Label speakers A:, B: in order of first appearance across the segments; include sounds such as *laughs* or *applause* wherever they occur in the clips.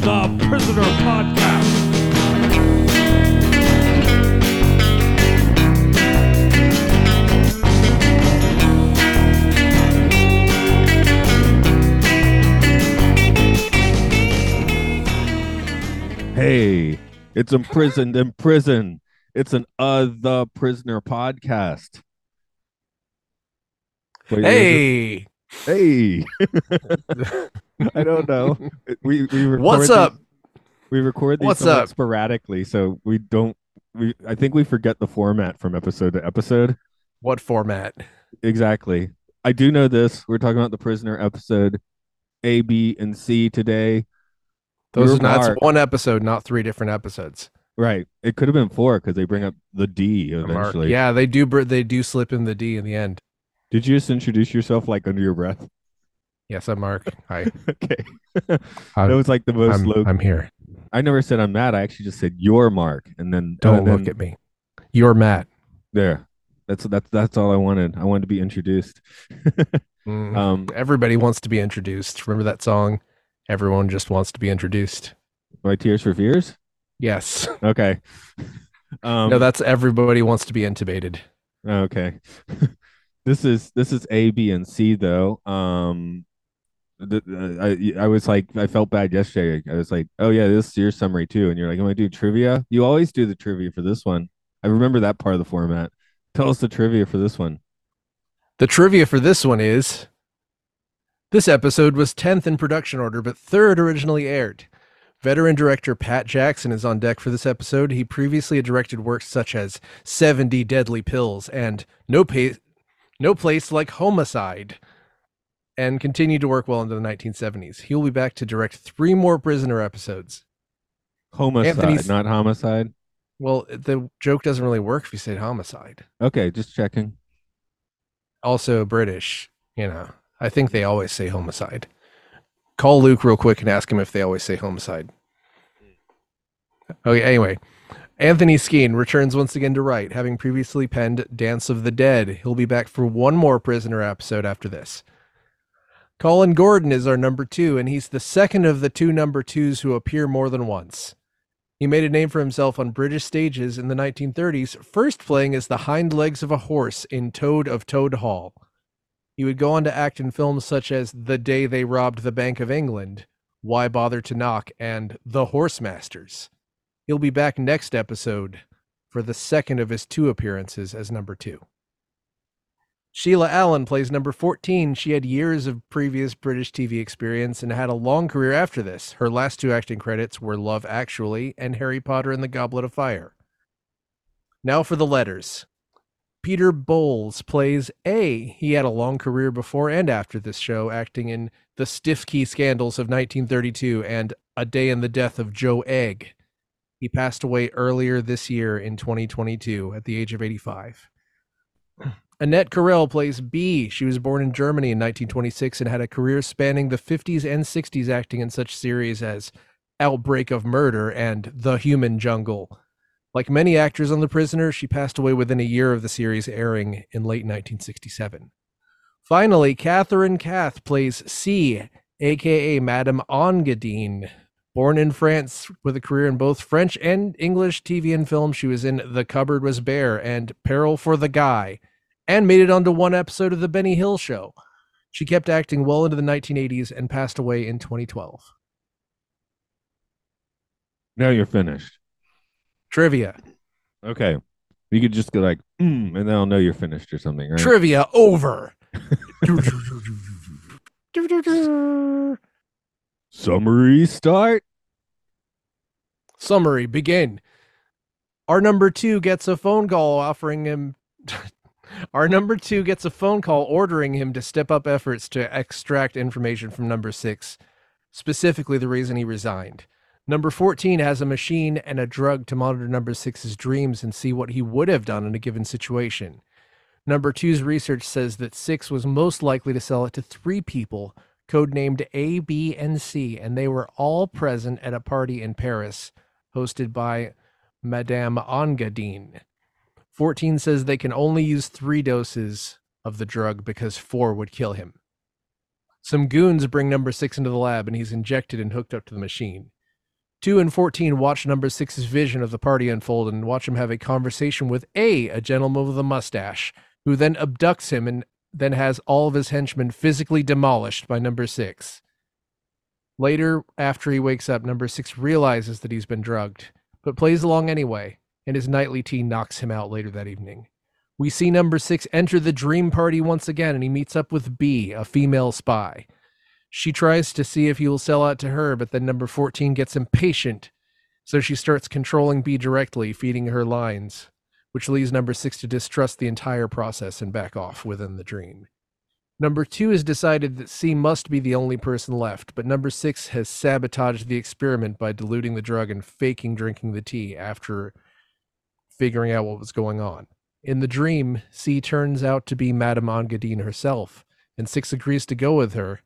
A: the Prisoner Podcast.
B: Hey, it's imprisoned in prison. It's an uh the prisoner podcast. Wait,
C: Hey,
B: hey. *laughs* I don't know. *laughs* We we record
C: what's
B: these-
C: up?
B: We record these
C: What's up?
B: sporadically, so we don't. We I think we forget the format from episode to episode.
C: What format?
B: Exactly. I do know this. We're talking about the prisoner episode A, B, and C today.
C: Those
B: Your
C: are not one episode, not three different episodes.
B: Right. It could have been four because they bring up the D
C: A mark.
B: eventually.
C: Yeah, they do. They do slip in the D in the end.
B: Did you just introduce yourself like under your breath?
C: Yes, I'm Mark. Hi, *laughs*
B: Okay. *laughs*
C: I'm-
B: that was like the most
C: I'm,
B: low.
C: I'm here.
B: I never said I'm Matt. I actually just said your mark, and then
C: Don't
B: and then
C: look at me. You're Matt.
B: there. That's that's that's all I wanted. I wanted to be introduced. *laughs*
C: Mm.
B: um,
C: Everybody wants to be introduced. Remember that song? Everyone just wants to be introduced.
B: my tears for fears.
C: Yes.
B: Okay. Um,
C: no, that's everybody wants to be intubated.
B: Okay. This is this is A, B, and C though. Um uh, I I was like I felt bad yesterday. I was like, oh yeah, this is your summary too, and you're like, am I do trivia? You always do the trivia for this one. I remember that part of the format. Tell us the trivia for this one.
C: The trivia for this one is this episode was 10th in production order, but third originally aired. Veteran director Pat Jackson is on deck for this episode. He previously directed works such as 70 Deadly Pills and No, pa- no Place Like Homicide, and continued to work well into the 1970s. He will be back to direct three more Prisoner episodes.
B: Homicide,
C: Anthony's-
B: not homicide.
C: Well, the joke doesn't really work if you say homicide.
B: Okay, just checking.
C: also British, you know. I think they always say homicide. Call Luke real quick and ask him if they always say homicide. Hmm. Okay, anyway. Anthony Skene returns once again to write, having previously penned Dance of the Dead. He'll be back for one more prisoner episode after this. Colin Gordon is our number two, and he's the second of the two number twos who appear more than once. He made a name for himself on British stages in the 1930s, first playing as the hind legs of a horse in Toad of Toad Hall. He would go on to act in films such as The Day They Robbed the Bank of England, Why Bother to Knock, and The Horse Masters. He'll be back next episode for the second of his two appearances as number two. Sheila Allen plays number 14. She had years of previous British TV experience and had a long career after this. Her last two acting credits were Love Actually and Harry Potter and the Goblet of Fire. Now for the letters. Peter Bowles plays A. He had a long career before and after this show, acting in The Stiffkey Scandals of 1932 and A Day in the Death of Joe Egg. He passed away earlier this year in 2022 at the age of 85. *sighs* Annette Carell plays B. She was born in Germany in 1926 and had a career spanning the 50s and 60s, acting in such series as Outbreak of Murder and The Human Jungle. Like many actors on The Prisoner, she passed away within a year of the series airing in late 1967. Finally, Katherine Kath plays C, aka Madame Engadine. Born in France with a career in both French and English TV and film, she was in The Cupboard Was Bare and Peril for the Guy, and made it onto one episode of The Benny Hill Show. She kept acting well into the 1980s and passed away in 2012.
B: Now you're finished.
C: Trivia.
B: Okay. You could just go like, mm, and then I'll know you're finished or something, right?
C: Trivia over. *laughs* *laughs*
B: Summary start.
C: Summary begin. Our number two gets a phone call offering him. *laughs* Our number two gets a phone call ordering him to step up efforts to extract information from number six, specifically the reason he resigned. Number 14 has a machine and a drug to monitor number six's dreams and see what he would have done in a given situation. Number two's research says that six was most likely to sell it to three people, codenamed A, B, and C, and they were all present at a party in Paris hosted by Madame Engadine. 14 says they can only use three doses of the drug because four would kill him. Some goons bring number six into the lab and he's injected and hooked up to the machine. Two and 14 watch number six's vision of the party unfold and watch him have a conversation with A, a gentleman with a mustache, who then abducts him and then has all of his henchmen physically demolished by number six. Later, after he wakes up, number six realizes that he's been drugged, but plays along anyway, and his nightly tea knocks him out later that evening. We see number six enter the dream party once again, and he meets up with B, a female spy. She tries to see if he will sell out to her, but then number 14 gets impatient, so she starts controlling B directly, feeding her lines, which leads number six to distrust the entire process and back off within the dream. Number two has decided that C must be the only person left, but number six has sabotaged the experiment by diluting the drug and faking drinking the tea after figuring out what was going on. In the dream, C turns out to be Madame Engadine herself, and Six agrees to go with her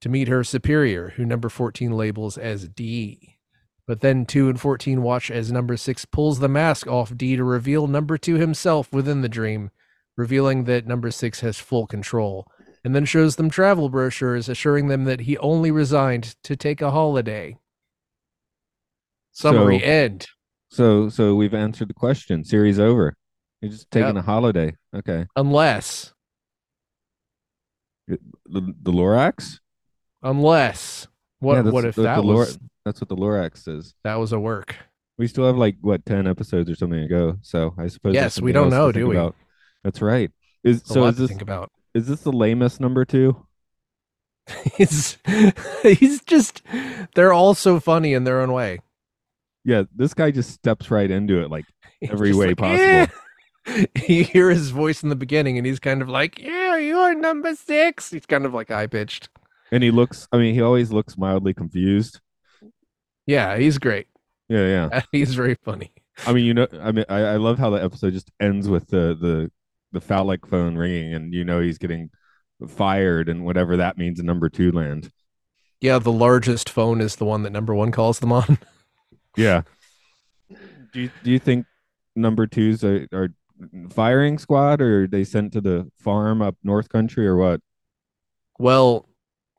C: to meet her superior, who number 14 labels as D. But then 2 and 14 watch as number 6 pulls the mask off D to reveal number 2 himself within the dream, revealing that number 6 has full control and then shows them travel brochures assuring them that he only resigned to take a holiday. Summary
B: So-
C: end.
B: So so we've answered the question. Series over. You're just taking
C: Yep.
B: a holiday. Okay.
C: Unless,
B: The, the Lorax?
C: unless, what
B: Yeah,
C: what if
B: what
C: that
B: the Lor-
C: was
B: That's what the Lorax says.
C: that was a work?
B: We still have like what ten episodes or something to go. So I suppose.
C: Yes, we don't know, do we?
B: about. That's right. Is so is
C: to
B: this
C: think about.
B: Is this the lamest number two? *laughs*
C: he's he's just they're all so funny in their own way.
B: Yeah, this guy just steps right into it like *laughs* every way
C: like,
B: possible.
C: "Yeah." *laughs* You hear his voice in the beginning, and he's kind of like, "Yeah, you're number six. He's kind of like high pitched.
B: And he looks I mean, he always looks mildly confused.
C: Yeah, he's great.
B: Yeah, yeah.
C: He's very funny.
B: I mean, you know, I mean, I, I love how the episode just ends with the the the phallic phone ringing, and you know he's getting fired, and whatever that means in number two land.
C: Yeah, the largest phone is the one that number one calls them on. *laughs*
B: Yeah. Do you do you think number twos are, are firing squad, or are they sent to the farm up North Country, or what?
C: Well,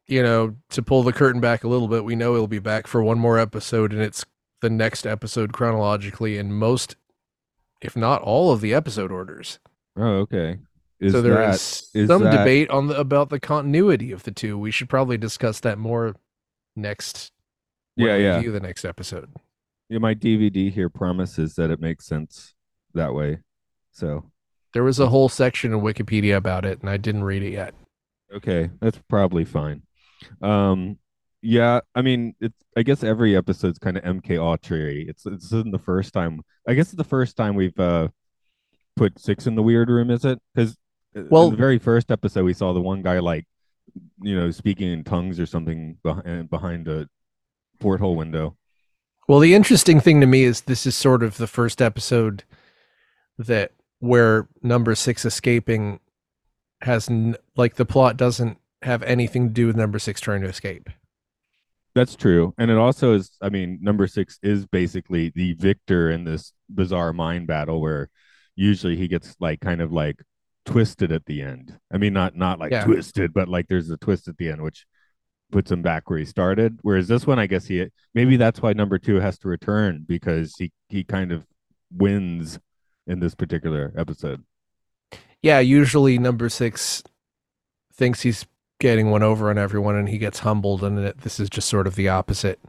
C: you know, to pull the curtain back a little bit, we know he'll be back for one more episode, and it's the next episode chronologically in most, if not all, of the episode orders.
B: Oh, okay. Is
C: so there
B: that
C: is some
B: that-
C: debate on the about the continuity of the two. We should probably discuss that more next.
B: Yeah, yeah.
C: Review the next episode.
B: yeah? My DVD here promises that it makes sense that way. So
C: There was a whole section in Wikipedia about it, and I didn't read it yet.
B: Okay, that's probably fine. Um, yeah, I mean, it's I guess every episode's kind of MK Ultra. It's it's isn't the first time. I guess it's the first time we've uh put six in the weird room, is it? Because uh,
C: Well-
B: in the very first episode, we saw the one guy like, you know, speaking in tongues or something behind uh, behind a porthole window.
C: Well, the interesting thing to me is this is sort of the first episode that where number six escaping has n- like the plot doesn't have anything to do with number six trying to escape.
B: That's true, and it also is. I mean, number six is basically the victor in this bizarre mind battle where usually he gets like kind of like twisted at the end. I mean, not not like
C: Yeah.
B: twisted, but like there's a twist at the end, which puts him back where he started. Whereas this one, I guess he maybe that's why number two has to return because he he kind of wins in this particular episode.
C: Yeah, usually number six thinks he's getting one over on everyone, and he gets humbled, and it, this is just sort of the opposite.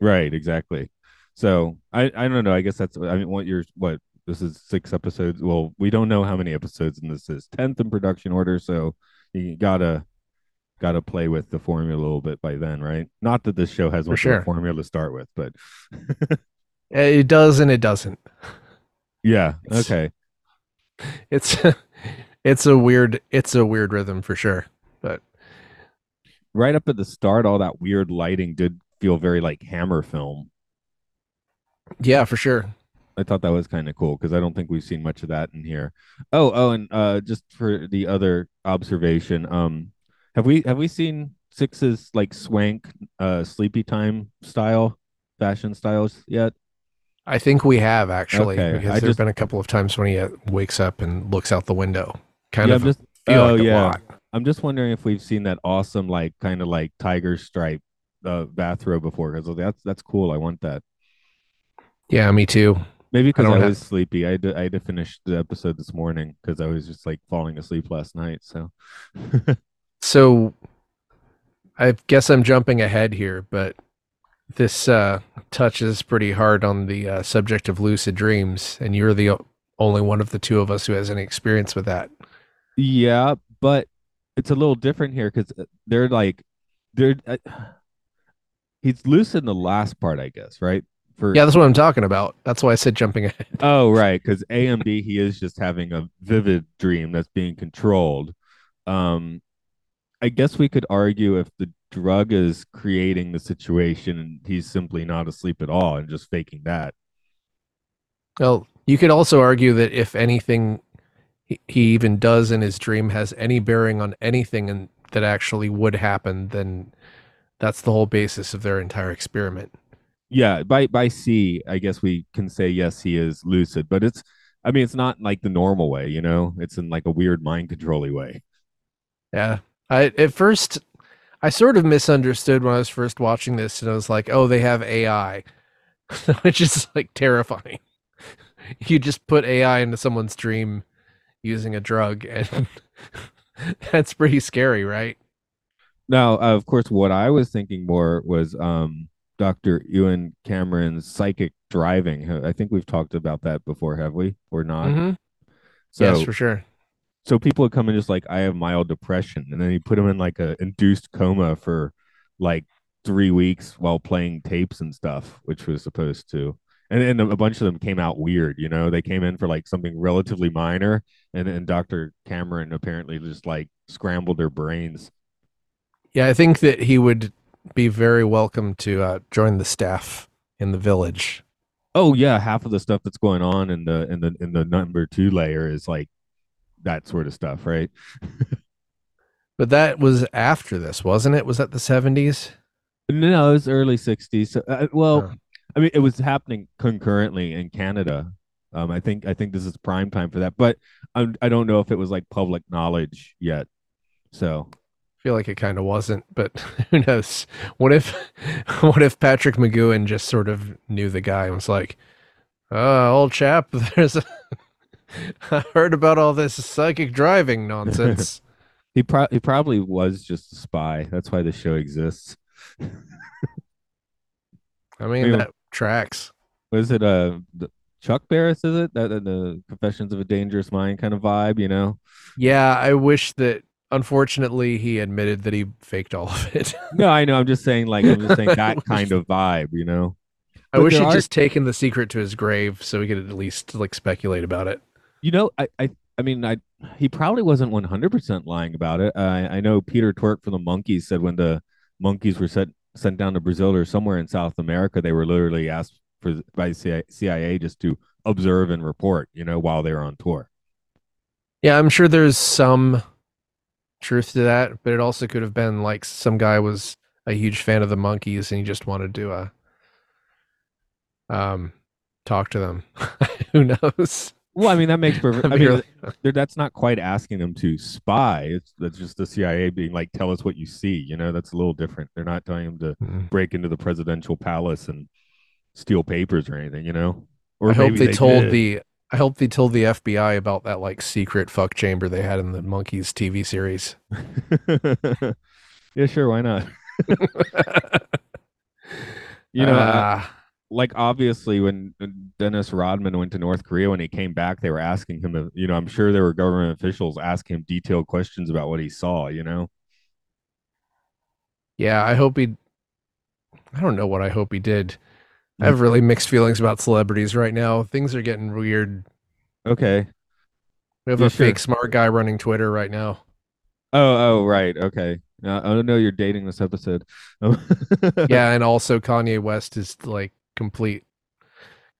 B: Right, exactly. So I I don't know. I guess that's I mean what you're what this is six episodes. Well, we don't know how many episodes and this is. Tenth in production order, so you gotta gotta play with the formula a little bit by then, right? Not that this show has much
C: sure.
B: a formula to start with, but uh,
C: It does and it doesn't. *laughs*
B: yeah, *laughs*
C: It's-
B: okay.
C: It's *laughs* it's a weird it's a weird rhythm for sure. But
B: Right up at the start, all that weird lighting did feel very like Hammer film.
C: yeah, for sure.
B: I thought that was kind of cool because I don't think we've seen much of that in here. Oh, oh, and uh, just for the other observation, um, have we have we seen Six's like swank, uh, sleepy time style fashion styles yet?
C: I think we have actually
B: Okay,
C: because
B: I
C: there's
B: just-
C: been a couple of times when he uh, wakes up and looks out the window. Kind
B: yeah,
C: of
B: just
C: feel
B: oh
C: like
B: yeah. I'm just wondering if we've seen that awesome like kind of like tiger stripe uh, bathrobe before because that's that's cool. I want that.
C: Yeah, me too.
B: Maybe because I,
C: have-
B: was sleepy. I had to, I had to finish the episode this morning because I was just like falling asleep last night. So *laughs*
C: So I guess I'm jumping ahead here, but this uh, touches pretty hard on the uh, subject of lucid dreams, and you're the o- only one of the two of us who has any experience with that.
B: yeah, but it's a little different here because they're like they're. Uh, *sighs* he's lucid in the last part, I guess, right? For
C: Yeah, that's what I'm talking about. That's why I said jumping ahead. *laughs*
B: Oh, right. Because A and B, he is just having a vivid dream that's being controlled. Um, I guess we could argue if the drug is creating the situation and he's simply not asleep at all and just faking that.
C: Well, you could also argue that if anything he, he even does in his dream has any bearing on anything and that actually would happen, then that's the whole basis of their entire experiment.
B: Yeah, by by C, I guess we can say yes, he is lucid, but it's I mean, it's not like the normal way, you know. It's in like a weird mind controlly way.
C: Yeah. I at first I sort of misunderstood when I was first watching this and I was like, "Oh, they have AI." *laughs* Which is like terrifying. *laughs* You just put AI into someone's dream using a drug and *laughs* that's pretty scary, right?
B: Now, uh, of course, what I was thinking more was um, Dr. Ewen Cameron's psychic driving. I think we've talked about that before, have we, or not?
C: Mhm.
B: So,
C: yes, for sure.
B: so people would come in just like, I have mild depression, and then he put them in like a induced coma for like three weeks while playing tapes and stuff, which was supposed to. And and a bunch of them came out weird, you know. They came in for like something relatively minor, and then Dr. Cameron apparently just like scrambled their brains.
C: Yeah, I think that he would be very welcome to uh, join the staff in the village.
B: Oh yeah, half of the stuff that's going on in the in the in the number two layer is like that sort of stuff, right? *laughs*
C: But that was after this, wasn't it? Was that the 70s?
B: No, it was early '60s. So, uh, well,
C: Oh.
B: I mean, it was happening concurrently in Canada. Um, I think I think this is prime time for that, but I I don't know if it was like public knowledge yet. So
C: feel like it kind of wasn't, but *laughs* who knows? What if *laughs* what if Patrick McGoohan just sort of knew the guy and was like, "Uh, old chap, *laughs* there's a I heard about all this psychic driving nonsense."
B: he pro- he probably was just a spy. That's why the show exists.
C: I mean,
B: Maybe-
C: that tracks.
B: Was it uh Chuck Barris? Is it that the Confessions of a Dangerous Mind kind of vibe? You know.
C: Yeah, I wish that unfortunately he admitted that he faked all of it. *laughs*
B: No, I know. I'm just saying, like, I'm just saying *laughs* that kind of vibe, you know.
C: I
B: But
C: wish he'd
B: are-
C: just taken the secret to his grave so we could at least like speculate about it.
B: You know, I, I, I mean, I, he probably wasn't 100 percent lying about it. I, I know Peter Tork from the Monkees said when the Monkees were sent sent down to Brazil or somewhere in South America, they were literally asked for by CIA, CIA just to observe and report, you know, while they were on tour.
C: Yeah, I'm sure there's some truth to that, but it also could have been like some guy was a huge fan of the Monkees and he just wanted to uh um talk to them. *laughs* Who knows?
B: Well, I mean, that makes perfect. *laughs* I mean, that's not quite asking them to spy. It's that's just the CIA being like, tell us what you see. You know, that's a little different. They're not telling them to
C: Mhm.
B: break into the presidential palace and steal papers or anything. You know, or
C: I hope
B: maybe
C: they, told
B: did.
C: the I hope they told the FBI about that like secret fuck chamber they had in the Monkees TV series. *laughs*
B: yeah, sure. Why not? You know, uh, like obviously when when Dennis Rodman went to North Korea when he came back, they were asking him. uh, You know, I'm sure there were government officials asking him detailed questions about what he saw. You know,
C: yeah, I hope he I don't know what I hope he did. I have really mixed feelings about celebrities right now. Things are getting weird.
B: okay.
C: We have
B: Yeah,
C: a
B: sure.
C: fake smart guy running Twitter right now.
B: Oh, oh, right. Okay. Uh, I don't know you're dating this episode. *laughs*
C: yeah, and also Kanye West is like complete,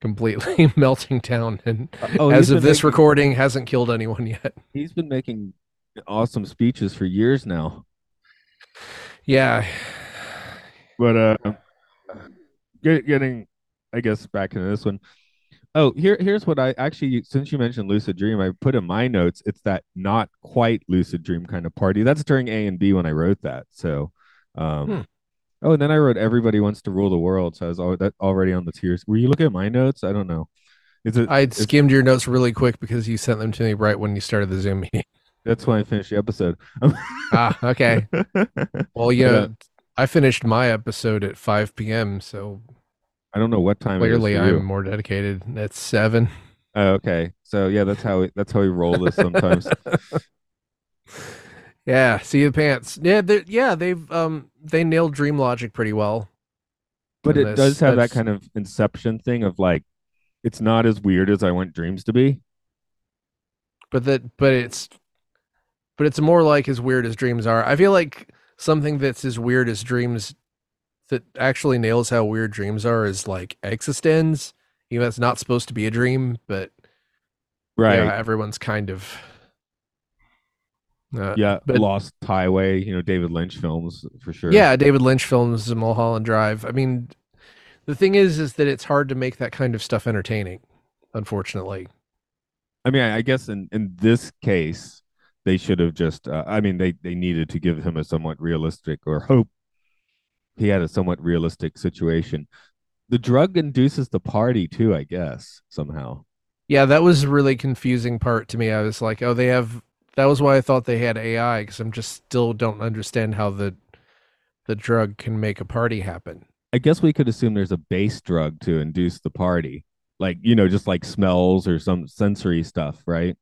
C: completely *laughs* melting down, and
B: Oh,
C: as of this
B: making-
C: recording, hasn't killed anyone yet.
B: he's been making awesome speeches for years now.
C: Yeah,
B: But uh, get, getting, I guess, back into this one. Oh, here, here's what I actually, since you mentioned lucid dream, I put in my notes. It's that not quite lucid dream kind of party. That's during A and B when I wrote that. So, um,
C: Hmm.
B: Oh, and then I wrote "Everybody Wants to Rule the World," so I was al- that already on the tears. Were you looking at my notes? I don't know. Is it?
C: I skimmed your notes really quick because you sent them to me right when you started the Zoom *laughs* meeting.
B: That's when I finished the episode.
C: ah, okay. *laughs* Well, you
B: Yeah.
C: I finished my episode at 5 p.m., so
B: I don't know what time.
C: clearly I'm more dedicated. It's seven.
B: Oh, okay. So yeah, that's how we, that's how we roll this sometimes. *laughs*
C: Yeah, see the pants. Yeah, they yeah, they've um they nailed dream logic pretty well.
B: but it
C: this.
B: does have that kind of inception thing of like, it's not as weird as I want dreams to be.
C: But that but it's but it's more like as weird as dreams are. I feel like something that's as weird as dreams that actually nails how weird dreams are is like eXistenZ. Even though it's not supposed to be a dream, but
B: Right.
C: yeah, everyone's kind of uh,
B: yeah.
C: but-
B: Lost Highway. You know, David Lynch films for sure.
C: Yeah, David Lynch films Mulholland Drive. I mean, the thing is, is that it's hard to make that kind of stuff entertaining. Unfortunately,
B: I mean, I I guess in in this case, they should have just. Uh, I mean, they they needed to give him a somewhat realistic or hope he had a somewhat realistic situation. The drug induces the party too, I guess somehow.
C: yeah, that was a really confusing part to me. I was like, oh, they have. That was why I thought they had AI because I'm just still don't understand how the the drug can make a party happen.
B: I guess we could assume there's a base drug to induce the party, like you know, just like smells or some sensory stuff, right?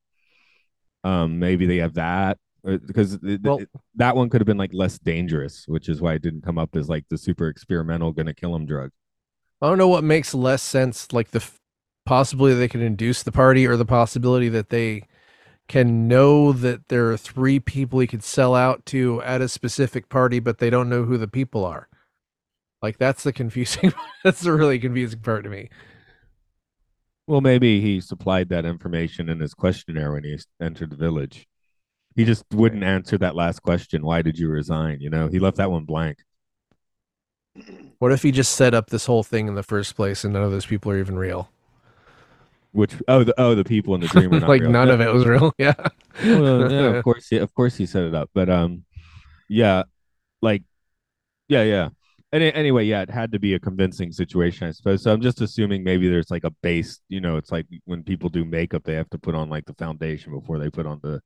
B: Um, maybe they have that because
C: Well-
B: that one could have been like less dangerous, which is why it didn't come up as like the super experimental gonna kill him drug.
C: I don't know what makes less sense, like the f- possibility they can induce the party, or the possibility that they can know that there are three people he could sell out to at a specific party, but they don't know who the people are. Like that's the confusing. *laughs* that's the really confusing part to me.
B: Well, maybe he supplied that information in his questionnaire when he entered the village. He just wouldn't answer that last question. Why did you resign? You know, he left that one blank.
C: What if he just set up this whole thing in the first place and none of those people are even real?
B: Which oh the oh the people in the dream are *laughs* not
C: like
B: real.
C: none of it was real. Yeah.
B: well, yeah, of *laughs* course, yeah, of course he set it up, but um, yeah, like, yeah, yeah. Any, anyway, yeah, it had to be a convincing situation, I suppose. So I'm just assuming maybe there's like a base, you know, it's like when people do makeup, they have to put on like the foundation before they put on the,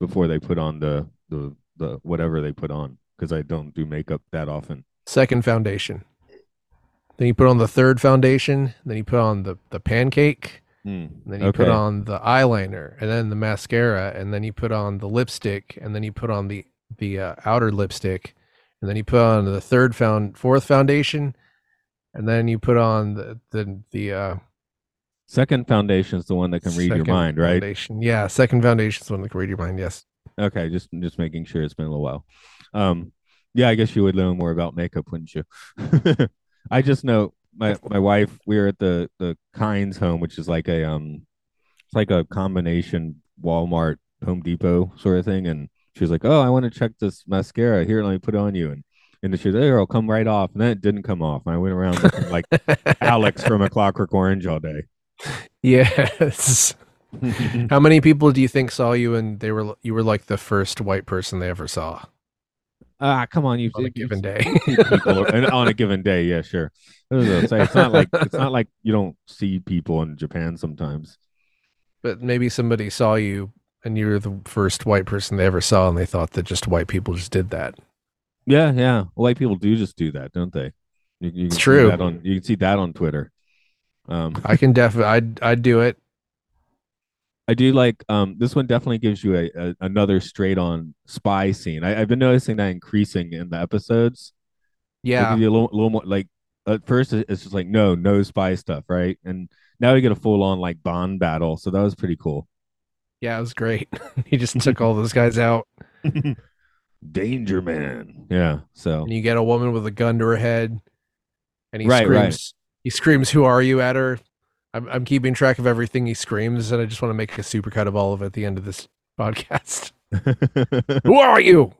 B: before they put on the the the whatever they put on, because I don't do makeup that often.
C: Second foundation. Then you put on the third foundation. Then you put on the the pancake. And then you put on the eyeliner and then the mascara and then you put on the lipstick and then you put on the the uh, outer lipstick and then you put on the third found fourth foundation and then you put on the the the uh
B: Second foundation is the one that can read your mind, right?
C: foundation. Yeah, second foundation is the one that can read your mind. Yes.
B: Okay, just just making sure it's been a little while. Um, yeah, I guess you would learn more about makeup, wouldn't you? *laughs* I just know my my wife. We were at the the Cainz Home, which is like a um, it's like a combination Walmart Home Depot sort of thing, and she was like, "Oh, I want to check this mascara. Here, let me put it on you." And and she was, "There, it'll come right off." And then it didn't come off. And I went around looking like *laughs* Alex from A Clockwork Orange all day.
C: Yes. *laughs* How many people do you think saw you and they were you were like the first white person they ever saw?
B: Ah, come on, you
C: on a
B: you-
C: given day? *laughs*
B: people and on a given day yeah sure. I was say, it's not like it's not like you don't see people in japan sometimes.
C: But maybe somebody saw you and you were the first white person they ever saw and they thought that just white people just did that.
B: Yeah yeah. White people do just do that don't they? You, you
C: It's true.
B: that on you can see that on twitter um
C: i can definitely i'd i'd do it.
B: I do like um this one definitely gives you a, a another straight on spy scene. I, i've been noticing that increasing in the episodes.
C: Yeah.
B: a little, little more like at first it's just like no no spy stuff right? And now we get a full on like bond battle so that was pretty cool.
C: Yeah it was great. *laughs* He just took all those guys out. *laughs*
B: Danger man. Yeah so
C: and you get a woman with a gun to her head and he
B: right.
C: screams he screams who are you at her I'm, I'm keeping track of everything he screams and i just want to make a supercut of all of it at the end of this *laughs* podcast *laughs* who are you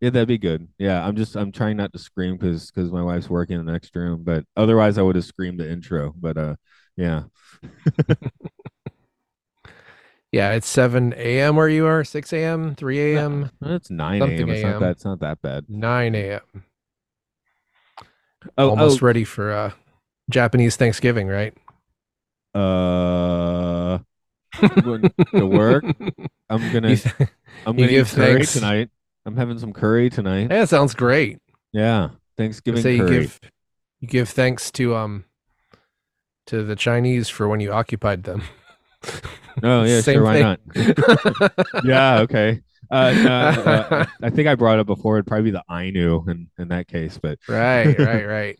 B: yeah that'd be good yeah i'm just i'm trying not to scream because because my wife's working in the next room but otherwise i would have screamed the intro but uh yeah *laughs*
C: Yeah, it's 7 a.m. where you are, 6 a.m., 3 a.m.,
B: it's 9 a.m it's not that it's not that bad
C: 9 a.m.
B: Oh,
C: Almost ready for uh, Japanese Thanksgiving, right?
B: uh, to *laughs* work. I'm gonna
C: th-
B: I'm gonna
C: give
B: curry
C: thanks?
B: tonight. I'm having some curry tonight.
C: yeah, that sounds great.
B: Yeah, Thanksgiving
C: Say you
B: curry.
C: give you give thanks to um to the Chinese for when you occupied them.
B: Oh *laughs* yeah,
C: Same
B: sure. Why
C: thing.
B: not? *laughs* yeah, okay. Uh, no, uh, I think I brought up before it'd probably be the Ainu in in that case, but
C: right, right, right.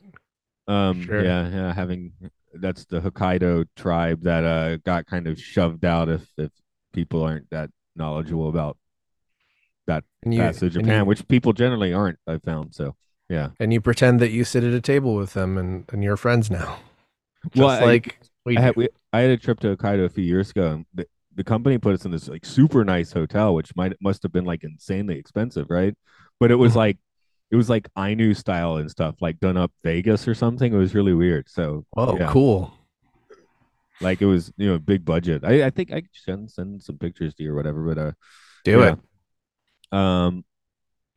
B: Um,
C: Sure.
B: yeah, yeah, having that's the Hokkaido tribe that uh got kind of shoved out if if people aren't that knowledgeable about
C: And you,
B: passage of Japan,
C: you,
B: which people generally aren't. I found so. Yeah.
C: and you pretend that you sit at a table with them and, and you're friends now. *laughs* Just
B: Well, I-
C: like we
B: I had we, I had a trip to Hokkaido a few years ago, and the, the company put us in this like super nice hotel, which might must have been like insanely expensive, right? But it was
C: Mhm.
B: like it was like Ainu style and stuff, like done up Vegas or something. It was really weird. So
C: oh,
B: yeah,
C: cool.
B: like it was you know big budget. I, I think I could send send some pictures to you or whatever, but uh,
C: Do
B: yeah.
C: it.
B: Um,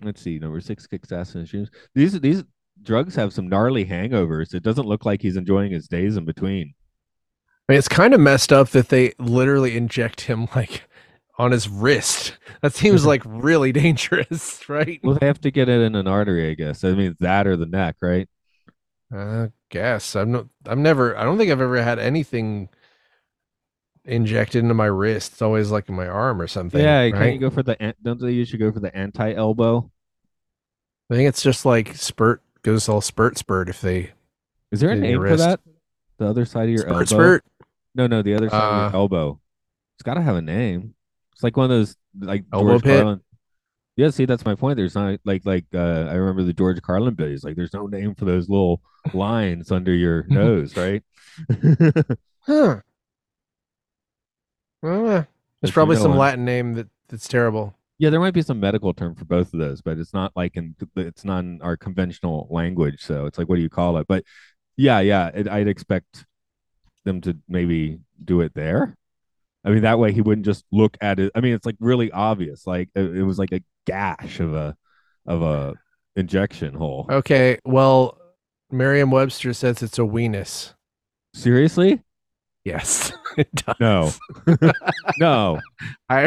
B: let's see, number six, kicks ass in his dreams. These these drugs have some gnarly hangovers. It doesn't look like he's enjoying his days in between.
C: I mean, it's kind of messed up that they literally inject him *laughs* like on his wrist. *laughs* That seems like really dangerous, *laughs* right?
B: Well, they have to get it in an artery, I guess. I mean, that or the neck, right?
C: I guess I'm not. I'm never. I don't think I've ever had anything injected into my wrist. It's always like in my arm or something.
B: yeah,
C: right?
B: can't you go for the don't they usually go for the anti elbow?
C: I think it's just like spurt goes all spurt spurt if they
B: Is there a name for that? The other side of your
C: spurt
B: elbow?
C: spurt.
B: No, no, the other side of
C: Uh,
B: your elbow. It's got to have a name. It's like one of those like
C: Elbow
B: George
C: pit?
B: Carlin. Yeah, see, that's my point. There's not like like uh, I remember the George Carlin bit. He's like, there's no name for those little *laughs* lines under your *laughs* nose, right?
C: Huh. *laughs* Well, uh, there's probably some
B: one.
C: Latin name that that's terrible.
B: Yeah, there might be some medical term for both of those, but it's not like in it's not in our conventional language. So it's like, what do you call it? But yeah, yeah, it, I'd expect them to maybe do it there. I mean, that way he wouldn't just look at it. I mean, it's like really obvious. Like it, it was like a gash of a of a injection hole.
C: Okay, well, Merriam-Webster says it's a weenus.
B: Seriously?
C: Yes. *laughs*
B: No, *laughs* no,
C: I,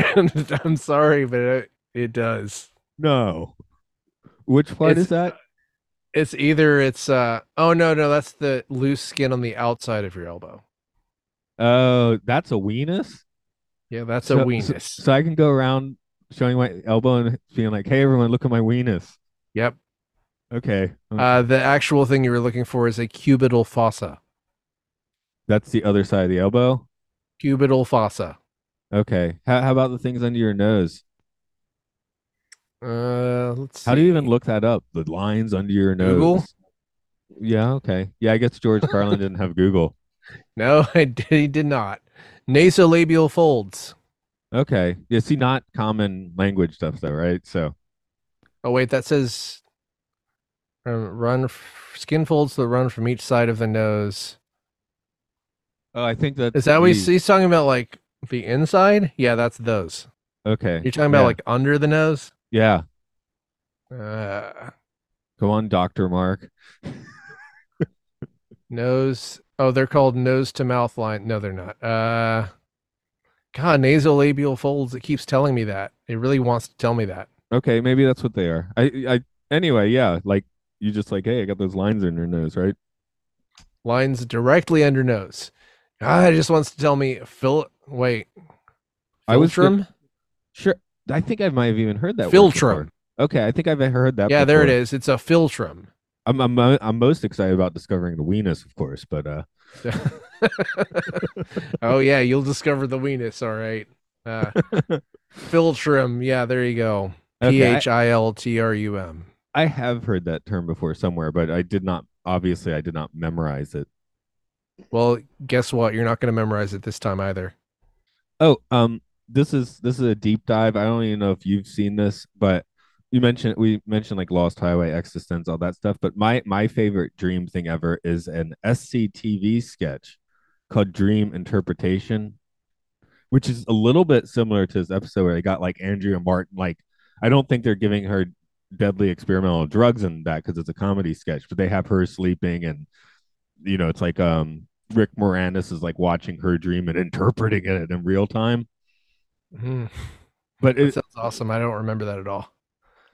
C: *laughs* I'm sorry, but it, it does.
B: no. Which part
C: It's-
B: is that?
C: It's either it's uh oh no no that's the loose skin on the outside of your elbow.
B: Oh, that's a weenus.
C: Yeah, that's
B: So-
C: a
B: so-
C: weenus.
B: So, I can go around showing my elbow and being like, "Hey, everyone, look at my weenus."
C: yep.
B: Okay,
C: Uh, the actual thing you were looking for is a cubital fossa.
B: that's the other side of the elbow.
C: Cubital fossa.
B: Okay, how how about the things under your nose?
C: Uh, let's.
B: How do you even look that up? The lines under your nose.
C: Google?
B: Yeah. Okay. Yeah, I guess George Carlin didn't have Google. *laughs*
C: No, *laughs* did, he did not. Nasolabial folds.
B: Okay. Yeah. See, not common language stuff though, right? So.
C: Oh wait, that says um, run f- skin folds that run from each side of the nose.
B: Oh, I think that
C: Is that what he's, he's talking about? Like the inside? Yeah, that's those.
B: Okay.
C: You're talking about
B: yeah.
C: like under the nose.
B: Yeah.
C: Uh,
B: Go on, Doctor Mark. *laughs*
C: nose. Oh, they're called nose to mouth line. No, they're not. Uh, God, nasolabial folds. It keeps telling me that. It really wants to tell me that.
B: Okay, maybe that's what they are. I. I. Anyway, yeah. Like you just like, hey, I got those lines in your nose, right?
C: Lines directly under nose. God, it just wants to tell me. Phil. Wait.
B: I was
C: Philtrum?
B: Sure. I think I might have even heard that. word philtrum. Okay, I think I've heard that.
C: Yeah, there it
B: before.
C: is. It's a philtrum.
B: I'm, I'm uh, I'm most excited about discovering the weenus, of course, but uh, *laughs*
C: oh yeah, you'll discover the weenus. All right. Uh, philtrum. Yeah, there you go. P H I L T R U M.
B: I have heard that term before somewhere, but I did not. Obviously, I did not memorize it.
C: Well, guess what? You're not going to memorize it this time either.
B: Oh, um, this is this is a deep dive. I don't even know if you've seen this, but you mentioned we mentioned like Lost Highway, eXistenZ, all that stuff. But my my favorite dream thing ever is an SCTV sketch called Dream Interpretation, which is a little bit similar to this episode where they got like Andrea Martin. Like, I don't think they're giving her deadly experimental drugs in that because it's a comedy sketch, but they have her sleeping and you know, it's like um Rick Moranis is like watching her dream and interpreting it in real time.
C: Mhm.
B: But
C: That
B: it,
C: sounds awesome. I don't remember that at all.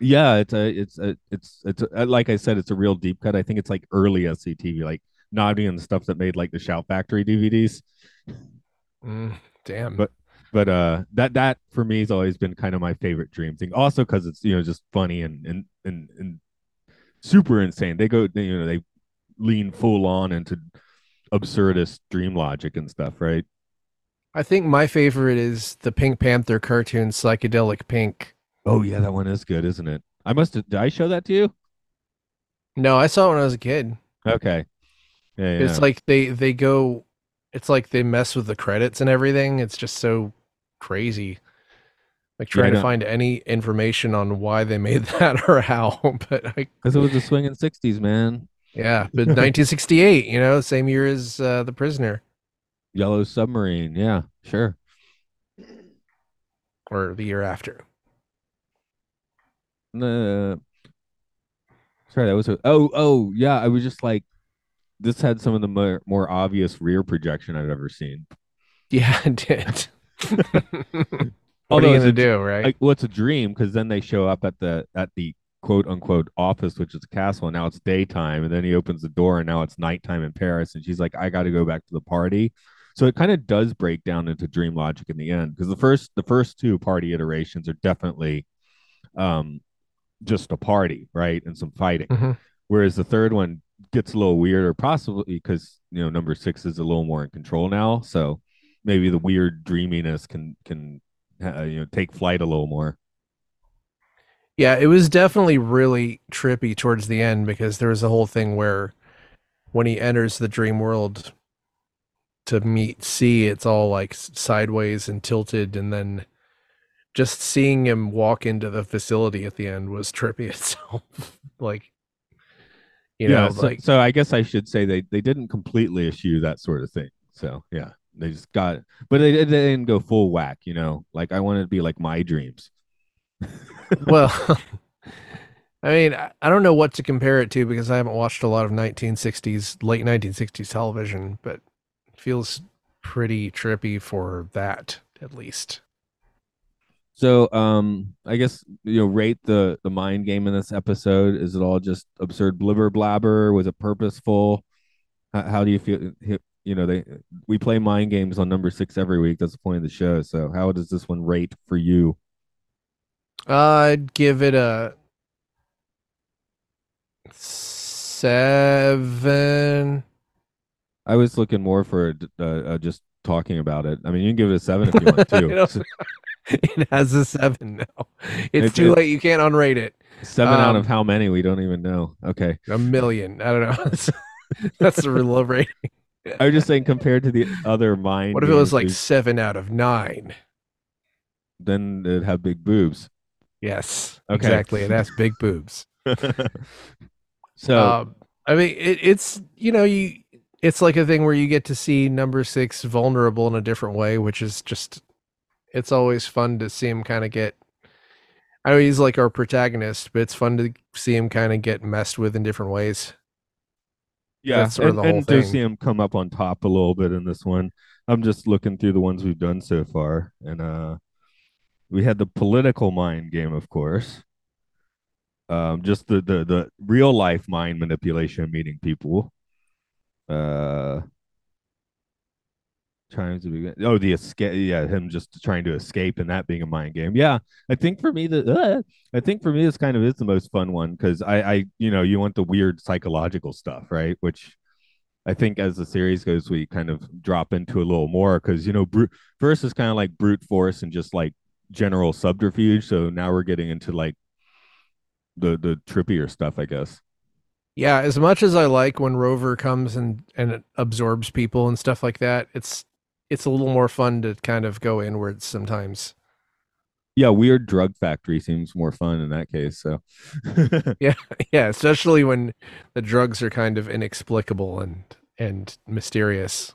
B: Yeah, it's a it's a it's it's a, like I said, it's a real deep cut. I think it's like early SCTV, like Naughty and the stuff that made like the Shout Factory DVDs.
C: Mm, damn.
B: But- But uh, that that for me has always been kind of my favorite dream thing. Also because it's you know just funny and and and and super insane. They go they, you know they lean full on into absurdist dream logic and stuff, right?
C: I think my favorite is the Pink Panther cartoon Psychedelic Pink.
B: Oh yeah, that one is good, isn't it? I must have. Did I show that to you?
C: No, I saw it when I was a kid.
B: Okay. Yeah, yeah.
C: It's like they they go it's like they mess with the credits and everything. It's just so crazy. Like
B: Yeah,
C: trying to find any information on why they made *laughs* that or how. But
B: because it was the swinging '60s, man.
C: yeah, but *laughs* 1968, you know, same year as uh, The Prisoner
B: Yellow Submarine. Yeah, sure.
C: or the year after.
B: Uh, sorry, that was a. Oh, oh, yeah. I was just like, this had some of the more, more obvious rear projection I've ever seen.
C: Yeah, *laughs* it did. *laughs* what
B: Although
C: are you
B: it's
C: gonna
B: a-
C: do, right?
B: Like, well, it's a dream because then they show up at the at the quote unquote office, which is a castle, and now it's daytime, and then he opens the door, and now it's nighttime in Paris, and she's like, I got to go back to the party. So it kind of does break down into dream logic in the end because the first the first two party iterations are definitely um just a party, right, and some fighting.
C: Mhm.
B: Whereas the third one gets a little weirder, possibly because you know number six is a little more in control now, so maybe the weird dreaminess can can uh, you know take flight a little more.
C: Yeah, it was definitely really trippy towards the end because there was a whole thing where when he enters the dream world to meet C, it's all like sideways and tilted, and then just seeing him walk into the facility at the end was trippy *laughs* itself. like, you know,
B: so,
C: like
B: so I guess I should say they they didn't completely eschew that sort of thing. So yeah, they just got, but they, they didn't go full whack. You know, like I wanted to be like my dreams. *laughs*
C: well, *laughs* I mean, I, don't know what to compare it to because I haven't watched a lot of 1960s, late 1960s television, but it feels pretty trippy for that at least.
B: So um, I guess you know, rate the the mind game in this episode. Is it all just absurd blibber blabber? Was it purposeful? How, how do you feel? You know, they we play mind games on number six every week. That's the point of the show. So how does this one rate for you?
C: I'd give it a seven.
B: I was looking more for uh, uh, just talking about it. I mean, you can give it a seven if you want *laughs* to. *laughs* *laughs*
C: It has a seven now. It's
B: It's-
C: too late. You can't unrate it.
B: seven out
C: Um,
B: of how many? We don't even know. Okay,
C: A million. I don't know. *laughs* That's, that's the real low rating.
B: I was just saying compared to the other mind.
C: What if it was like seven out of nine?
B: then it'd have big boobs.
C: Yes,
B: Okay.
C: exactly. It has big boobs. *laughs*
B: so
C: um, I mean, it, it's you know you it's like a thing where you get to see number six vulnerable in a different way, which is just it's always fun to see him kind of get. I know he's like our protagonist, but it's fun to see him kind of get messed with in different ways.
B: yeah,
C: that's sort of
B: and,
C: the whole
B: and to see him come up on top a little bit in this one. I'm just looking through the ones we've done so far, and uh, we had the political mind game, of course. Um, just the the the real life mind manipulation, meeting people. Uh, trying to be oh the escape, yeah, him just trying to escape and that being a mind game. Yeah, I think for me the uh, I think for me this kind of is the most fun one because I I you know you want the weird psychological stuff, right? Which I think as the series goes, we kind of drop into a little more because you know, brute first is kind of like brute force and just like general subterfuge. So now we're getting into like the the trippier stuff, I guess.
C: Yeah, as much as I like when Rover comes and and absorbs people and stuff like that, it's it's a little more fun to kind of go inwards sometimes.
B: Yeah, weird drug factory seems more fun in that case. So *laughs*
C: Yeah, *laughs* yeah, especially when the drugs are kind of inexplicable and and mysterious.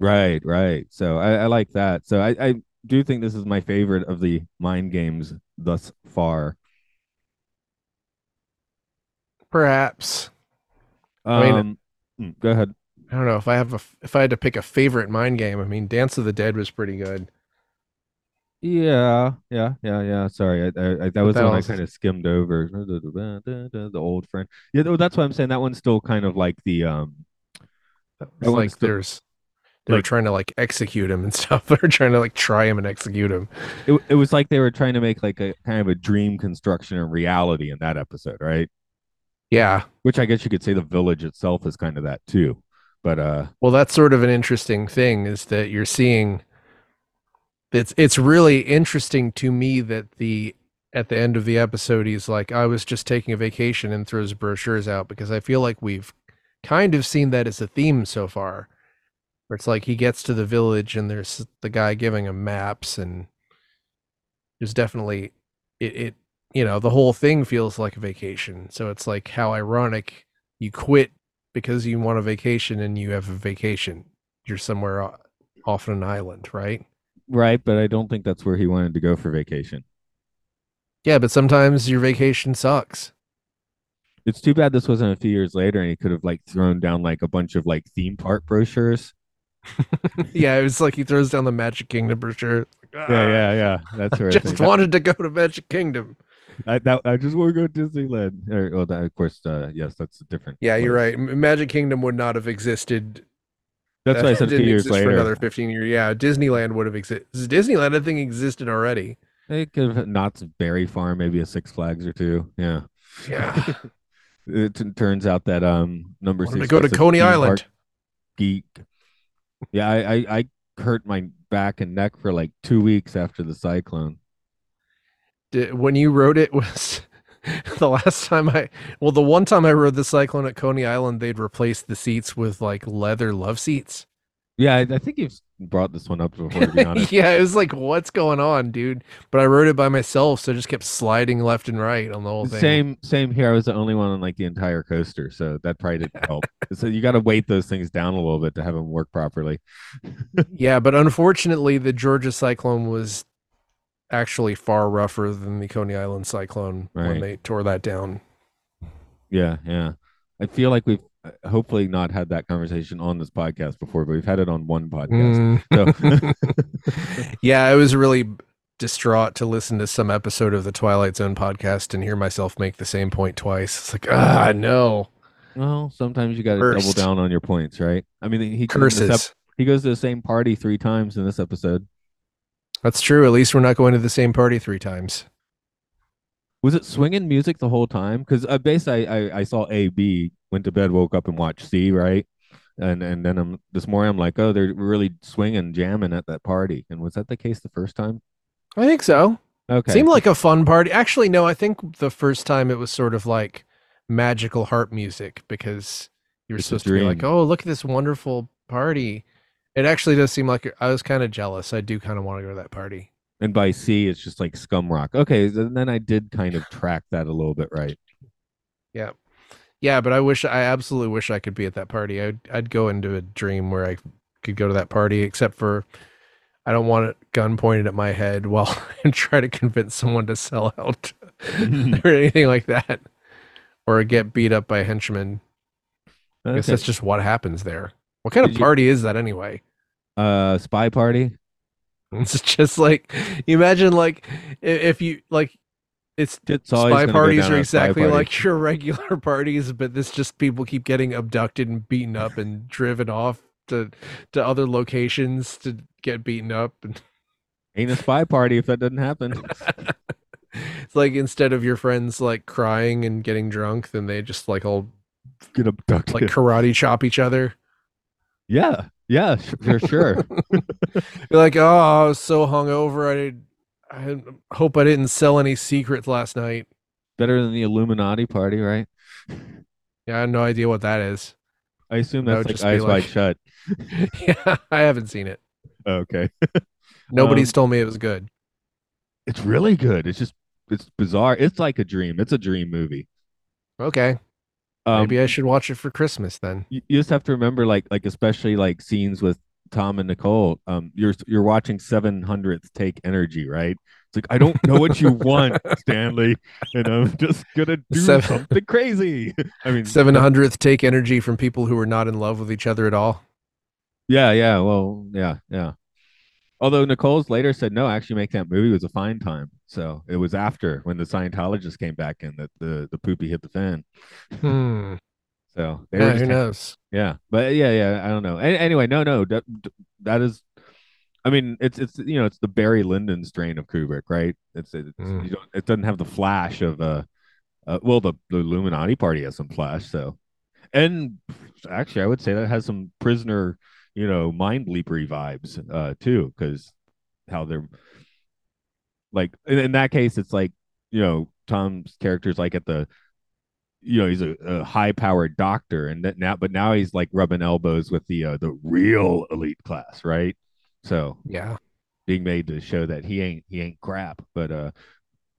B: right, right. So I, I like that. So I, I do think this is my favorite of the mind games thus far.
C: Perhaps.
B: Um,
C: I mean-
B: mm, go ahead.
C: I don't know if I have a if I had to pick a favorite mind game. I mean, Dance of the Dead was pretty good.
B: Yeah, yeah, yeah, yeah. Sorry, I, I, I that was
C: that
B: one I kind of skimmed over. The old friend. Yeah, that's what I'm saying. That one's still kind of like the um.
C: It's
B: That
C: like
B: still-
C: there's they were trying to like execute him and *laughs* stuff. They were trying to like try him and execute him.
B: It, it was like they were trying to make like a kind of a dream construction and reality in that episode, right?
C: Yeah.
B: Which I guess you could say the village itself is kind of that too. But uh,
C: Well, that's sort of an interesting thing is that you're seeing it's it's really interesting to me that the at the end of the episode he's like I was just taking a vacation and throws brochures out because I feel like we've kind of seen that as a theme so far. Where it's like he gets to the village and there's the guy giving him maps and there's definitely it, it you know the whole thing feels like a vacation. So it's like how ironic you quit because you want a vacation and you have a vacation. You're somewhere off an island, right?
B: right, but I don't think that's where he wanted to go for vacation.
C: Yeah, but sometimes your vacation sucks.
B: It's too bad this wasn't a few years later and he could have like thrown down like a bunch of like theme park brochures. *laughs*
C: yeah, it was like he throws down the Magic Kingdom brochure.
B: Yeah, yeah, *laughs* yeah. That's where I
C: Just wanted to go to Magic Kingdom.
B: I, that, I just want to go to Disneyland. Or, well, that, of course, uh, yes, that's different.
C: Yeah, you're right. Magic Kingdom would not have existed.
B: That's
C: uh,
B: why I said a few years later.
C: For another 15 years. Yeah, Disneyland would have existed. Disneyland, I think, existed already.
B: They could have Knott's Berry Farm, maybe a Six Flags or two. Yeah.
C: Yeah. *laughs*
B: It t- turns out that um number six
C: to go to Coney Island.
B: geek. Yeah, I, I I hurt my back and neck for like two weeks after the cyclone.
C: Did, when you rode it was *laughs* the last time I well the one time I rode the cyclone at Coney Island they'd replaced the seats with like leather love seats.
B: Yeah, I, I think you've brought this one up before. To be *laughs* honest,
C: yeah, it was like what's going on, dude? But I rode it by myself, so I just kept sliding left and right on the whole thing.
B: same same here. I was the only one on like the entire coaster, so that probably didn't *laughs* help. so you got to weight those things down a little bit to have them work properly.
C: Yeah, but unfortunately the Georgia cyclone was actually far rougher than the Coney Island cyclone when they tore that down.
B: Yeah, yeah. I feel like we've uh, hopefully not had that conversation on this podcast before, but we've had it on one podcast.
C: Mm.
B: So *laughs* *laughs*
C: yeah, I was really distraught to listen to some episode of the Twilight Zone podcast and hear myself make the same point twice. It's like, ah, no.
B: well, sometimes you got to double down on your points, right? I mean, he goes to ep-
C: Curses.
B: he goes to the same party three times in this episode.
C: That's true. At least we're not going to the same party three times.
B: Was it swinging music the whole time? Because uh, basically, I, I I saw A B went to bed, woke up, and watched C, right? And and then I'm this morning I'm like, oh, they're really swinging, jamming at that party. And was that the case the first time?
C: I think so.
B: Okay,
C: Seemed like a fun party. Actually, no, I think the first time it was sort of like magical harp music because you were
B: It's
C: supposed to be like, oh, look at this wonderful party. It actually does seem like I was kind of jealous. I do kind of want to go to that party.
B: and by C, it's just like scum rock. Okay, then then I did kind of track that a little bit right.
C: Yeah. Yeah, but I wish I absolutely wish I could be at that party. I'd I'd go into a dream where I could go to that party, except for I don't want a gun pointed at my head while *laughs* I try to convince someone to sell out *laughs* or anything like that. Or get beat up by henchmen. I guess that's just what happens there. What kind of
B: Did you-
C: party is that anyway?
B: uh spy party. *laughs*
C: It's just like you imagine like i- if you like it's
B: It's always
C: spy
B: gonna go
C: parties
B: down
C: are
B: as spy
C: exactly
B: party.
C: like *laughs* your regular parties, but this just people keep getting abducted and beaten up and driven off to to other locations to get beaten up. And *laughs*
B: ain't a spy party if that doesn't happen.
C: it's like instead of your friends like crying and getting drunk, then they just like all
B: Get abducted.
C: like karate chop each other.
B: Yeah, yeah, for sure. *laughs*
C: You're like, oh, I was so hungover. I I hope I didn't sell any secrets last night.
B: Better than the Illuminati party, right?
C: Yeah, I have no idea what that is.
B: I assume that's
C: would
B: like eyes wide
C: like- *laughs*
B: shut.
C: yeah, I haven't seen it.
B: Okay. *laughs*
C: Nobody's
B: Um,
C: told me it was good.
B: It's really good. It's just it's bizarre. It's like a dream. It's a dream movie.
C: Okay.
B: Um,
C: Maybe I should watch it for Christmas then.
B: you, you just have to remember like like especially like scenes with Tom and Nicole, um, you're you're watching 700th take energy, right? It's like I don't know what you *laughs* want, Stanley, and I'm just gonna do
C: Seven-
B: something crazy. *laughs* I mean,
C: Seven hundredth take energy from people who are not in love with each other at all.
B: Yeah, yeah. Well, yeah, yeah. Although Nicole's later said no, actually, make that movie was a fine time. So it was after when the Scientologists came back in that the the poopy hit the fan.
C: Hmm. *laughs*
B: So they
C: Yeah, who knows?
B: Yeah, but yeah, yeah, I don't know. Any, anyway, no, no, that that is. I mean, it's it's you know it's the Barry Lyndon strain of Kubrick, right? It's, it's
C: Mm.
B: you don't it doesn't have the flash of uh, uh well the the Illuminati party has some flash, so and actually I would say that has some prisoner you know mind leapery vibes uh too because how they're like in, in that case it's like you know Tom's character's like at the you know he's a, a high powered doctor and that now but now he's like rubbing elbows with the uh, the real elite class right? So
C: Yeah.
B: being made to show that he ain't he ain't crap but uh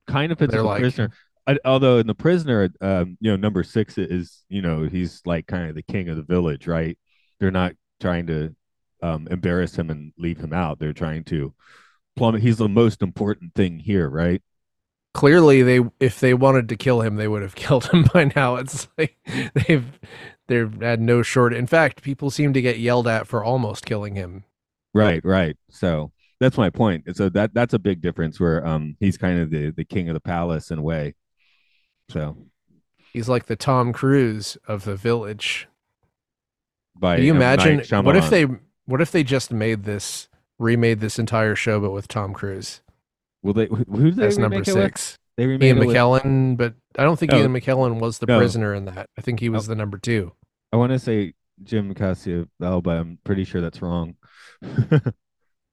B: kind of fits the
C: like-
B: prisoner. I, although in the prisoner um you know number six is you know he's like kind of the king of the village right? They're not trying to um embarrass him and leave him out they're trying to plummet he's the most important thing here right
C: Clearly, they if they wanted to kill him, they would have *laughs* killed him by now. It's like they've they've had no short. In fact, people seem to get yelled at for almost killing him.
B: Right, right. So that's my point. So that that's a big difference where um he's kind of the the king of the palace in a way. So
C: He's like the Tom Cruise of the village.
B: By
C: Can you
B: M. Night
C: imagine? What if
B: Shyamalan.
C: they what if they just made this remade this entire show but with Tom Cruise
B: will they who who did they
C: as number
B: remake it with?
C: six?
B: They remade
C: Ian
B: it with-
C: McKellen, but I don't think
B: Oh.
C: Ian McKellen was the
B: No.
C: prisoner in that. I think he was
B: Oh.
C: the number two.
B: I want to say Jim Cassiovel, but I'm pretty sure that's wrong. *laughs*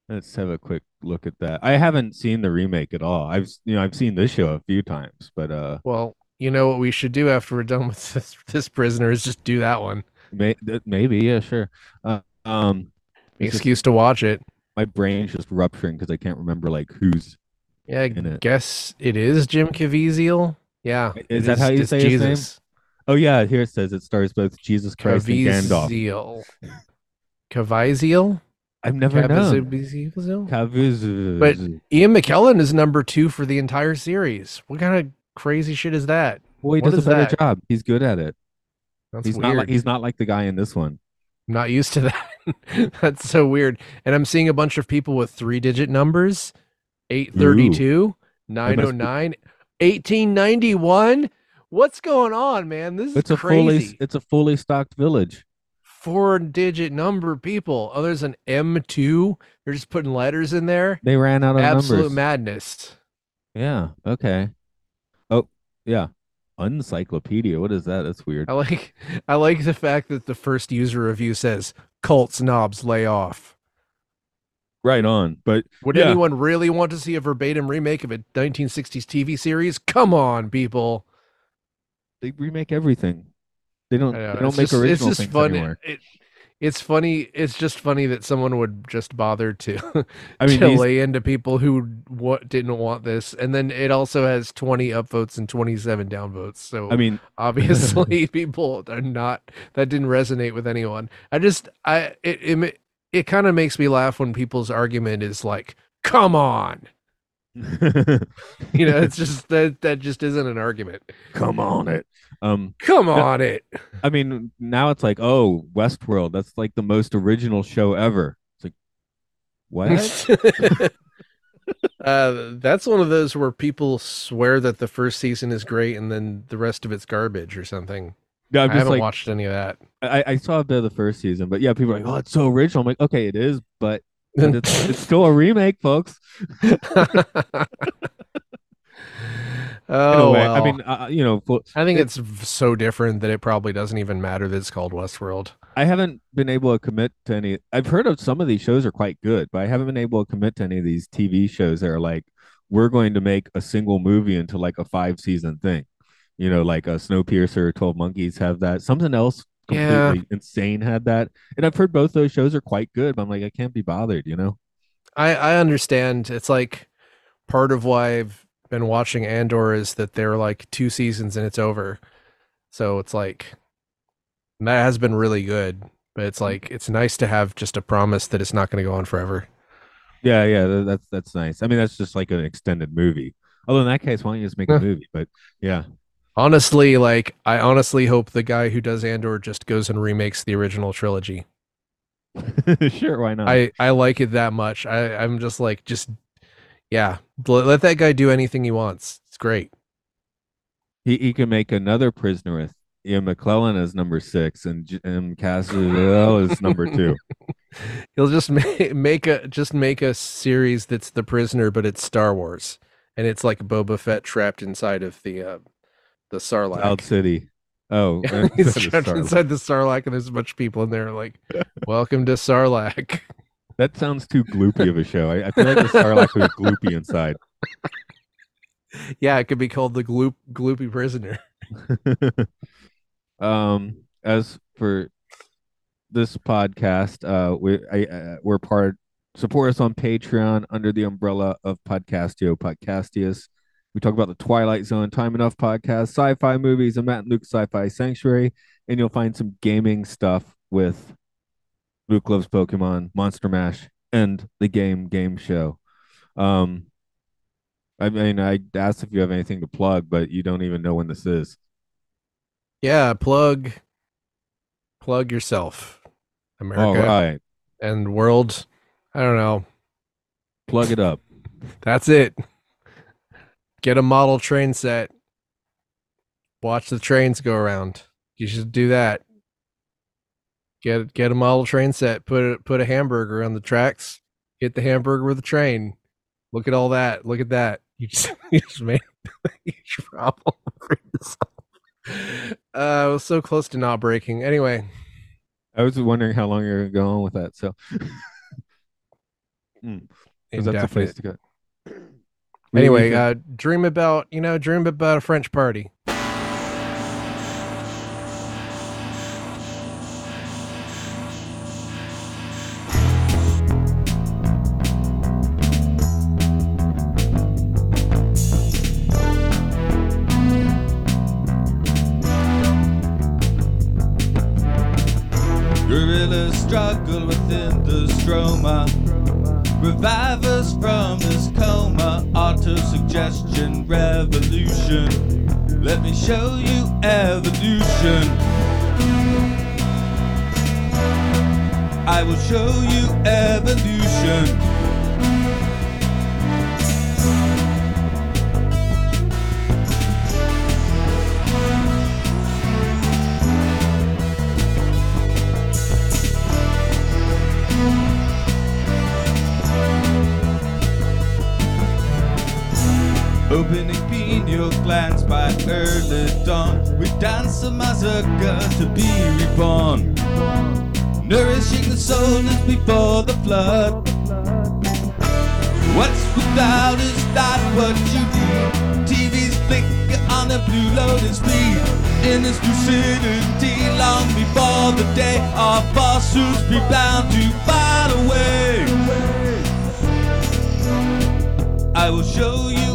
B: Let's have a quick look at that. I haven't seen the remake at all. I've you know I've seen this show a few times, but uh
C: Well, you know what we should do after we're done with *laughs* this, this prisoner is just do that one.
B: May, maybe yeah sure. Uh, um, it's just-
C: Excuse to watch it.
B: my brain's just rupturing because I can't remember like who's
C: Yeah, I
B: it.
C: guess it is Jim Caviezel. Yeah.
B: Is that how you say his name? Oh yeah, here it says it stars both Jesus Christ and Gandalf.
C: Caviezel. Caviezel?
B: I've never known.
C: Caviezel?
B: Caviezel.
C: But- Ian McKellen is number two for the entire series. What kind of crazy shit is that?
B: Well, he
C: what
B: does a better
C: that?
B: job. He's good at it.
C: That's
B: he's
C: weird.
B: not like he's not like the guy in this one.
C: I'm not used to *laughs* that. That's so weird. And I'm seeing a bunch of people with three digit numbers 832, 909, 1891. What's going on, man? This is
B: It's a
C: crazy.
B: fully it's a fully stocked village.
C: Four digit number people. Oh, there's an M2. They're just putting letters in there.
B: They ran out of
C: Absolute
B: numbers.
C: madness.
B: yeah. Okay. Oh yeah. Uncyclopedia. What is that? That's weird.
C: I like I like the fact that the first user review says cult snobs lay off.
B: Right on. But
C: Would
B: Yeah.
C: anyone really want to see a verbatim remake of a 1960s TV series? Come on, people.
B: they remake everything. They don't.
C: I
B: They don't make
C: just, it's
B: original
C: just
B: things
C: funny.
B: anymore.
C: It, it's funny. It's just funny that someone would just bother to
B: I mean, *laughs*
C: to
B: these-
C: lay into people who what didn't want this, and then it also has 20 upvotes and 27 downvotes. So
B: I mean, *laughs*
C: obviously *laughs* people are not that didn't resonate with anyone. I just I it it, it kind of makes me laugh when people's argument is like, "Come on," you know. It's just that that just isn't an argument.
B: come on it. Um,
C: Come on, it.
B: I mean, now it's like, oh, Westworld. That's like the most original show ever. It's like, what? *laughs*
C: uh, that's one of those where people swear that the first season is great and then the rest of it's garbage or something.
B: yeah, I'm
C: I
B: just
C: haven't
B: like,
C: watched any of that.
B: I, I saw a bit of the first season, but yeah, people are like, oh, it's so original. I'm like, okay, it is, but, but it's, *laughs* it's still a remake, folks. *laughs*
C: Oh,
B: way.
C: well.
B: I mean, uh, you know,
C: I think it's so different that it probably doesn't even matter that it's called Westworld.
B: I haven't been able to commit to any. I've heard of some of these shows are quite good, but I haven't been able to commit to any of these TV shows that are like, we're going to make a single movie into like a five season thing. You know, like a Snowpiercer, Twelve Monkeys have that. Something else
C: Yeah.
B: insane had that, and I've heard both those shows are quite good. But I'm like, I can't be bothered. You know?
C: I I understand. It's like part of why I've been watching Andor is that they're like two seasons and it's over. So it's like that has been really good. but it's like it's nice to have just a promise that it's not going to go on forever.
B: Yeah, yeah, that's that's nice. I mean, that's just like an extended movie. Although in that case, why don't you just make a movie? But yeah,
C: Honestly, like I honestly hope the guy who does Andor just goes and remakes the original trilogy. *laughs*
B: sure, why not?
C: I I like it that much. I I'm just like just yeah, let, let that guy do anything he wants. It's great.
B: he he can make another prisoner with Ian McClellan as number six and Jim Castrodale is number two. *laughs*
C: He'll just make, make a just make a series that's the prisoner, but it's Star Wars, and it's like Boba Fett trapped inside of the uh, the Sarlacc.
B: Cloud City. Oh, *laughs*
C: He's *laughs* trapped inside the Sarlacc, and there's a bunch of people in there like, "Welcome to Sarlacc."
B: That sounds too gloopy of a show. I, I feel like the Sarlacc was gloopy inside. *laughs*
C: yeah, it could be called the Gloop Gloopy Prisoner. *laughs* *laughs*
B: um, as for this podcast, uh, we I, uh, we're part. Support us on Patreon under the umbrella of Podcastio Podcastius. We talk about the Twilight Zone, Time Enough podcast, sci-fi movies, and Matt and Luke Sci-Fi Sanctuary, and you'll find some gaming stuff with Luke loves Pokemon, Monster Mash, and the Game Game Show. Um, I mean, I asked if you have anything to plug, but you don't even know when this is.
C: Yeah, plug plug yourself, America
B: All right,
C: and world. I don't know.
B: plug it up. *laughs*
C: That's it. Get a model train set. Watch the trains go around. You should do that. Get get a model train set. Put a, put a hamburger on the tracks. Hit the hamburger with a train. Look at all that. Look at that. *laughs* You just, you just made *laughs* a huge problem *laughs* for yourself. Uh, I was so close to not breaking. Anyway,
B: I was wondering how long you're going to go on with that. So, because that's a place to go.
C: Anyway, uh, dream about you know dream about a French party.
D: Revolution. Let me show you evolution. I will show you evolution. Opening pineal glands by early dawn. We dance a massacre to be reborn. Nourishing the soul is before the flood. What's without is not what you need. TV's flicker on a blue lotus speed. In this lucidity, long before the day our fossils be bound to fade away. I will show you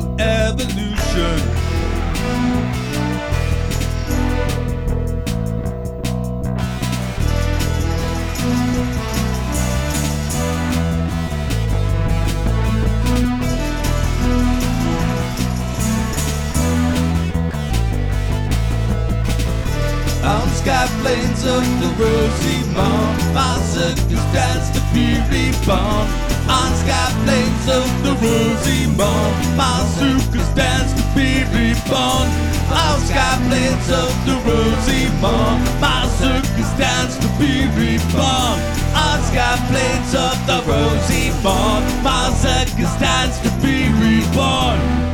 D: On sky plains of the rosy morn, my circumstance to be reborn. On sky plains of the rosy morn, my circumstance to be reborn. On sky plains of the rosy morn, my circumstance to be reborn. On sky plains of the rosy morn, my circumstance to be reborn.